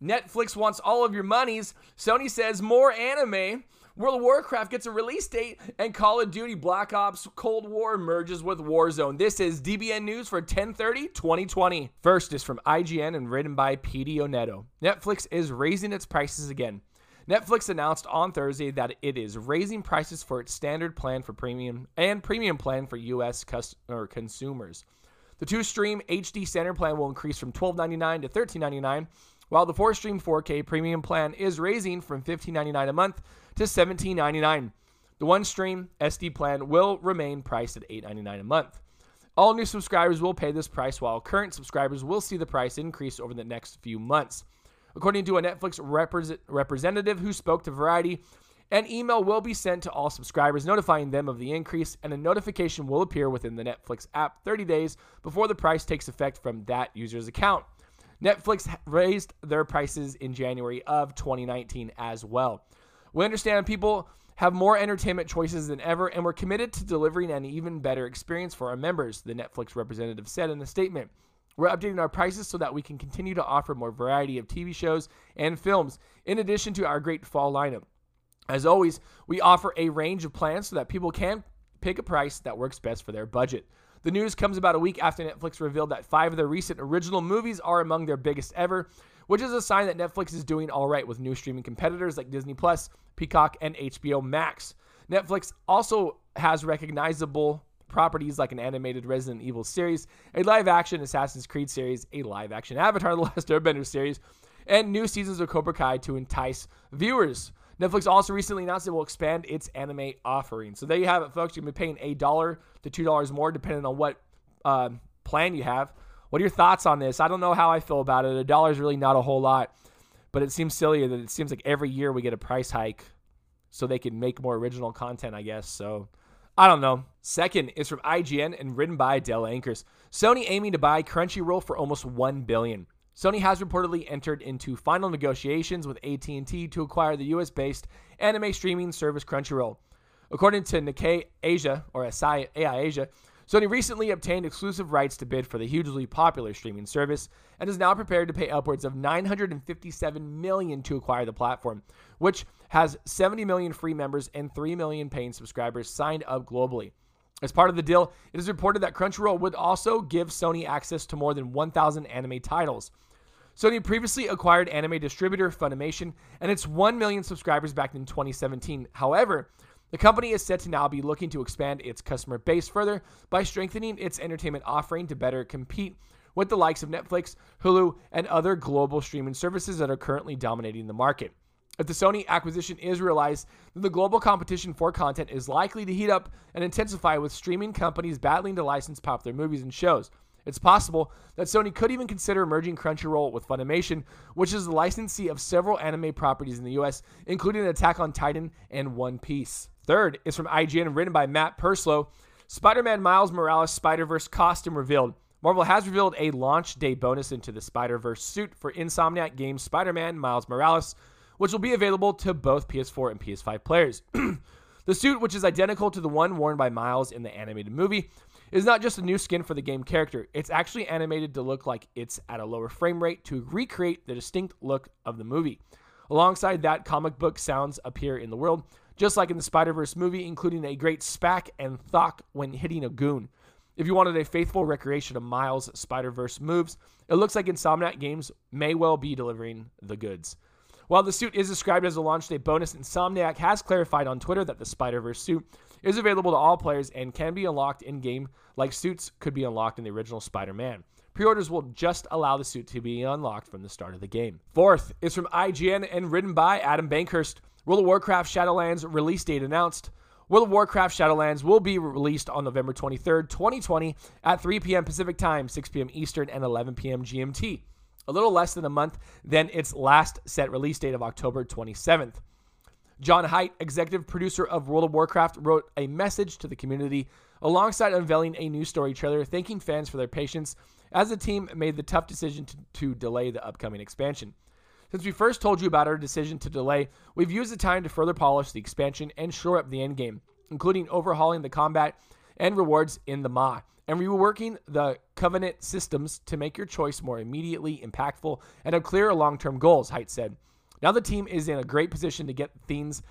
Netflix wants all of your monies. Sony says more anime. World of Warcraft gets a release date, and Call of Duty Black Ops Cold War merges with Warzone. This is DBN News for 1030 2020. First is from IGN and written by Petey Oneto. Netflix is raising its prices again. Netflix announced on Thursday that it is raising prices for its standard plan for premium and premium plan for U.S. Customer consumers. The two stream HD standard plan will increase from $12.99 to $13.99 while the 4 stream 4K premium plan is raising from $15.99 a month to $17.99. The one stream SD plan will remain priced at $8.99 a month. All new subscribers will pay this price, while current subscribers will see the price increase over the next few months. According to a Netflix repre- representative who spoke to Variety, an email will be sent to all subscribers notifying them of the increase, and a notification will appear within the Netflix app 30 days before the price takes effect from that user's account. Netflix raised their prices in January of 2019 as well. We understand people have more entertainment choices than ever, and we're committed to delivering an even better experience for our members, the Netflix representative said in a statement. We're updating our prices so that we can continue to offer more variety of TV shows and films, in addition to our great fall lineup. As always, we offer a range of plans so that people can pick a price that works best for their budget. The news comes about a week after Netflix revealed that five of their recent original movies are among their biggest ever, which is a sign that Netflix is doing all right with new streaming competitors like Disney Plus, Peacock, and HBO Max. Netflix also has recognizable properties like an animated Resident Evil series, a live action Assassin's Creed series, a live action Avatar The Last Airbender series, and new seasons of Cobra Kai to entice viewers. Netflix also recently announced it will expand its anime offering. So there you have it, folks. Going to be paying a dollar to two dollars more, depending on what uh, plan you have. What are your thoughts on this? I don't know how I feel about it. A dollar is really not a whole lot, but it seems silly that it seems like every year we get a price hike so they can make more original content, I guess. So I don't know. Second is from IGN and written by Adele Ankers. Sony aiming to buy Crunchyroll for almost 1 billion. Sony has reportedly entered into final negotiations with AT&T to acquire the US-based anime streaming service Crunchyroll. According to Nikkei Asia or AI Asia, Sony recently obtained exclusive rights to bid for the hugely popular streaming service and is now prepared to pay upwards of 957 million to acquire the platform, which has 70 million free members and 3 million paying subscribers signed up globally. As part of the deal, it is reported that Crunchyroll would also give Sony access to more than 1,000 anime titles. Sony previously acquired anime distributor Funimation and its 1 million subscribers back in 2017. However, the company is said to now be looking to expand its customer base further by strengthening its entertainment offering to better compete with the likes of Netflix, Hulu, and other global streaming services that are currently dominating the market. If the Sony acquisition is realized, then the global competition for content is likely to heat up and intensify with streaming companies battling to license popular movies and shows. It's possible that Sony could even consider merging Crunchyroll with Funimation, which is the licensee of several anime properties in the US, including Attack on Titan and One Piece. Third is from IGN, written by Matt Purslow Spider Man Miles Morales Spider Verse costume revealed. Marvel has revealed a launch day bonus into the Spider Verse suit for Insomniac Games Spider Man Miles Morales, which will be available to both PS4 and PS5 players. the suit, which is identical to the one worn by Miles in the animated movie, is not just a new skin for the game character, it's actually animated to look like it's at a lower frame rate to recreate the distinct look of the movie. Alongside that, comic book sounds appear in the world, just like in the Spider Verse movie, including a great spack and thock when hitting a goon. If you wanted a faithful recreation of Miles' Spider Verse moves, it looks like Insomniac Games may well be delivering the goods. While the suit is described as a launch day bonus, Insomniac has clarified on Twitter that the Spider Verse suit is available to all players and can be unlocked in game like suits could be unlocked in the original Spider Man. Pre orders will just allow the suit to be unlocked from the start of the game. Fourth is from IGN and written by Adam Bankhurst World of Warcraft Shadowlands release date announced. World of Warcraft Shadowlands will be released on November 23rd, 2020 at 3 p.m. Pacific Time, 6 p.m. Eastern, and 11 p.m. GMT. A little less than a month than its last set release date of October 27th. John Hight, executive producer of World of Warcraft, wrote a message to the community alongside unveiling a new story trailer, thanking fans for their patience as the team made the tough decision to, to delay the upcoming expansion. Since we first told you about our decision to delay, we've used the time to further polish the expansion and shore up the endgame. including overhauling the combat and rewards in the Maw, and reworking the Covenant systems to make your choice more immediately impactful and have clearer long-term goals, Hight said. Now the team is in a great position to get things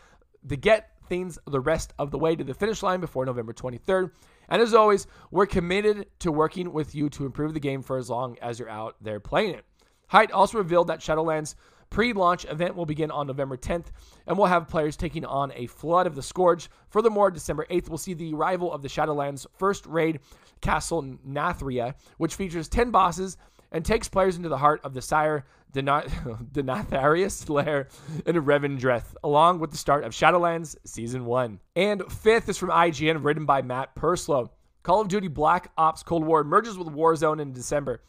to get things the rest of the way to the finish line before November 23rd. And as always, we're committed to working with you to improve the game for as long as you're out there playing it. Hight also revealed that Shadowlands pre-launch event will begin on November 10th, and we'll have players taking on a flood of the Scourge. Furthermore, December 8th, we'll see the arrival of the Shadowlands' first raid, Castle Nathria, which features 10 bosses and takes players into the heart of the Sire Denatharius lair in Revendreth, along with the start of Shadowlands Season 1. And fifth is from IGN, written by Matt Purslow. Call of Duty Black Ops Cold War merges with Warzone in December.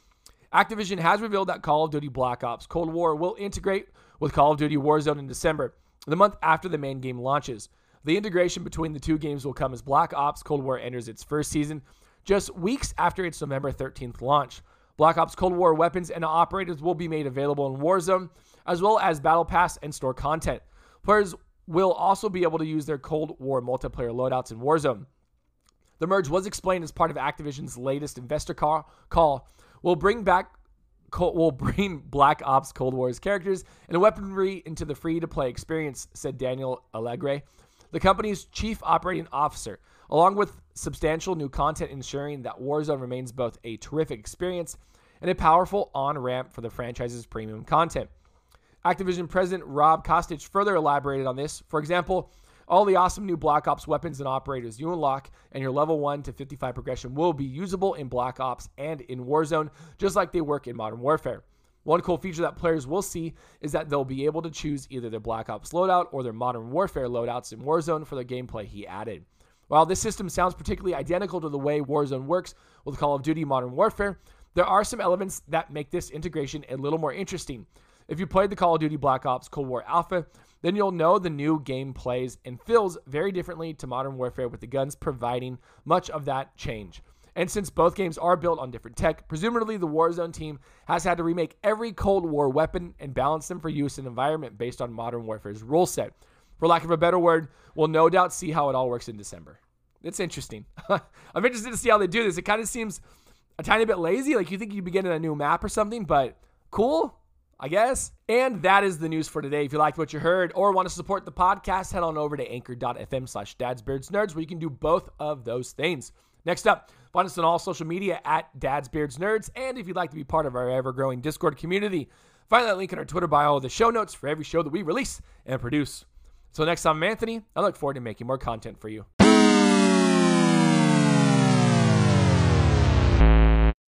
Activision has revealed that Call of Duty Black Ops Cold War will integrate with Call of Duty Warzone in December, the month after the main game launches. The integration between the two games will come as Black Ops Cold War enters its first season, just weeks after its November 13th launch. Black Ops Cold War weapons and operators will be made available in Warzone, as well as Battle Pass and store content. Players will also be able to use their Cold War multiplayer loadouts in Warzone. The merge was explained as part of Activision's latest investor call. call. We'll bring back will bring Black Ops Cold War's characters and weaponry into the free to play experience, said Daniel Alegre, the company's chief operating officer along with substantial new content ensuring that Warzone remains both a terrific experience and a powerful on ramp for the franchise's premium content. Activision President Rob Kostich further elaborated on this. For example, all the awesome new Black Ops weapons and operators you unlock and your level 1 to 55 progression will be usable in Black Ops and in Warzone, just like they work in Modern Warfare. One cool feature that players will see is that they'll be able to choose either their Black Ops loadout or their Modern Warfare loadouts in Warzone for the gameplay he added. While this system sounds particularly identical to the way Warzone works with Call of Duty Modern Warfare, there are some elements that make this integration a little more interesting. If you played the Call of Duty Black Ops Cold War Alpha, then you'll know the new game plays and feels very differently to Modern Warfare with the guns providing much of that change. And since both games are built on different tech, presumably the Warzone team has had to remake every Cold War weapon and balance them for use in environment based on Modern Warfare's rule set. For lack of a better word, we'll no doubt see how it all works in December. It's interesting. I'm interested to see how they do this. It kind of seems a tiny bit lazy. Like you think you'd be getting a new map or something, but cool, I guess. And that is the news for today. If you liked what you heard or want to support the podcast, head on over to anchor.fm slash dadsbeardsnerds where you can do both of those things. Next up, find us on all social media at dadsbeardsnerds. And if you'd like to be part of our ever growing Discord community, find that link in our Twitter bio the show notes for every show that we release and produce. So next time, I'm Anthony. I look forward to making more content for you.